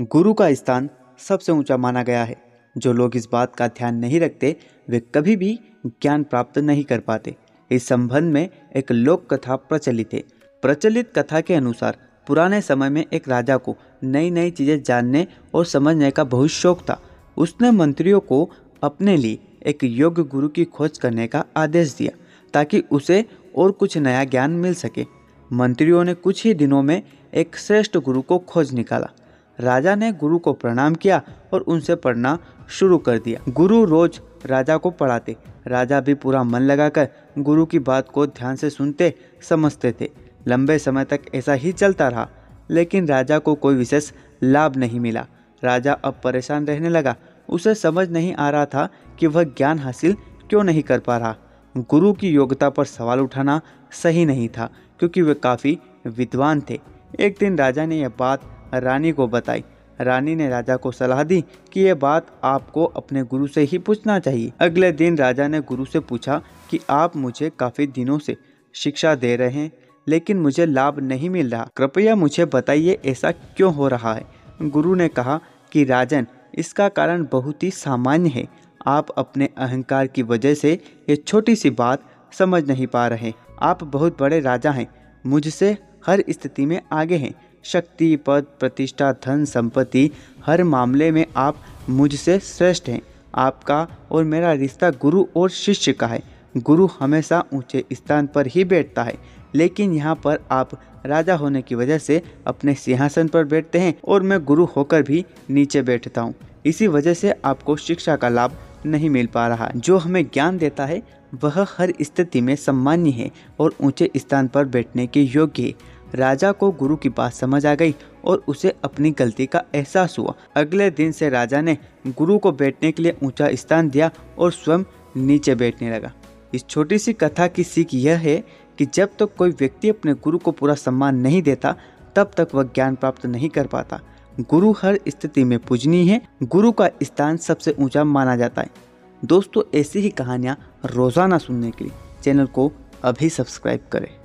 गुरु का स्थान सबसे ऊँचा माना गया है। जो लोग इस बात का ध्यान नहीं रखते, वे कभी भी ज्ञान प्राप्त नहीं कर पाते। इस संबंध में एक लोक कथा प्रचलित है। प्रचलित कथा के अनुसार पुराने समय में एक राजा को नई नई चीज़ें जानने और समझने का बहुत शौक था। उसने मंत्रियों को अपने लिए एक योग्य गुरु की खोज करने का आदेश दिया, ताकि उसे और कुछ नया ज्ञान मिल सके। मंत्रियों ने कुछ ही दिनों में एक श्रेष्ठ गुरु को खोज निकाला। राजा ने गुरु को प्रणाम किया और उनसे पढ़ना शुरू कर दिया। गुरु रोज राजा को पढ़ाते। राजा भी पूरा मन लगाकर गुरु की बात को ध्यान से सुनते, समझते थे। लंबे समय तक ऐसा ही चलता रहा, लेकिन राजा को कोई विशेष लाभ नहीं मिला। राजा अब परेशान रहने लगा। उसे समझ नहीं आ रहा था कि वह ज्ञान हासिल क्यों नहीं कर पा रहा। गुरु की योग्यता पर सवाल उठाना सही नहीं था, क्योंकि वे काफ़ी विद्वान थे। एक दिन राजा ने यह बात रानी को बताई। रानी ने राजा को सलाह दी कि यह बात आपको अपने गुरु से ही पूछना चाहिए। अगले दिन राजा ने गुरु से पूछा कि आप मुझे काफ़ी दिनों से शिक्षा दे रहे हैं, लेकिन मुझे लाभ नहीं मिल रहा। कृपया मुझे बताइए ऐसा क्यों हो रहा है? गुरु ने कहा कि राजन, इसका कारण बहुत ही सामान्य है। आप अपने अहंकार की वजह से ये छोटी सी बात समझ नहीं पा रहे। आप बहुत बड़े राजा हैं, मुझसे हर स्थिति में आगे हैं। शक्ति, पद, प्रतिष्ठा, धन, संपत्ति, हर मामले में आप मुझसे श्रेष्ठ हैं। आपका और मेरा रिश्ता गुरु और शिष्य का है। गुरु हमेशा ऊँचे स्थान पर ही बैठता है। लेकिन यहाँ पर आप राजा होने की वजह से अपने सिंहासन पर बैठते हैं और मैं गुरु होकर भी नीचे बैठता हूँ। इसी वजह से आपको शिक्षा का लाभ नहीं मिल पा रहा। जो हमें ज्ञान देता है, वह हर स्थिति में सम्मान्य है और ऊँचे स्थान पर बैठने के योग्य है। राजा को गुरु की बात समझ आ गई और उसे अपनी गलती का एहसास हुआ। अगले दिन से राजा ने गुरु को बैठने के लिए ऊँचा स्थान दिया और स्वयं नीचे बैठने लगा। इस छोटी सी कथा की सीख यह है कि जब तक कोई व्यक्ति अपने गुरु को पूरा सम्मान नहीं देता, तब तक वह ज्ञान प्राप्त नहीं कर पाता। गुरु हर स्थिति में पूजनीय है। गुरु का स्थान सबसे ऊँचा माना जाता है। दोस्तों, ऐसी ही कहानियाँ रोज़ाना सुनने के लिए चैनल को अभी सब्सक्राइब करें।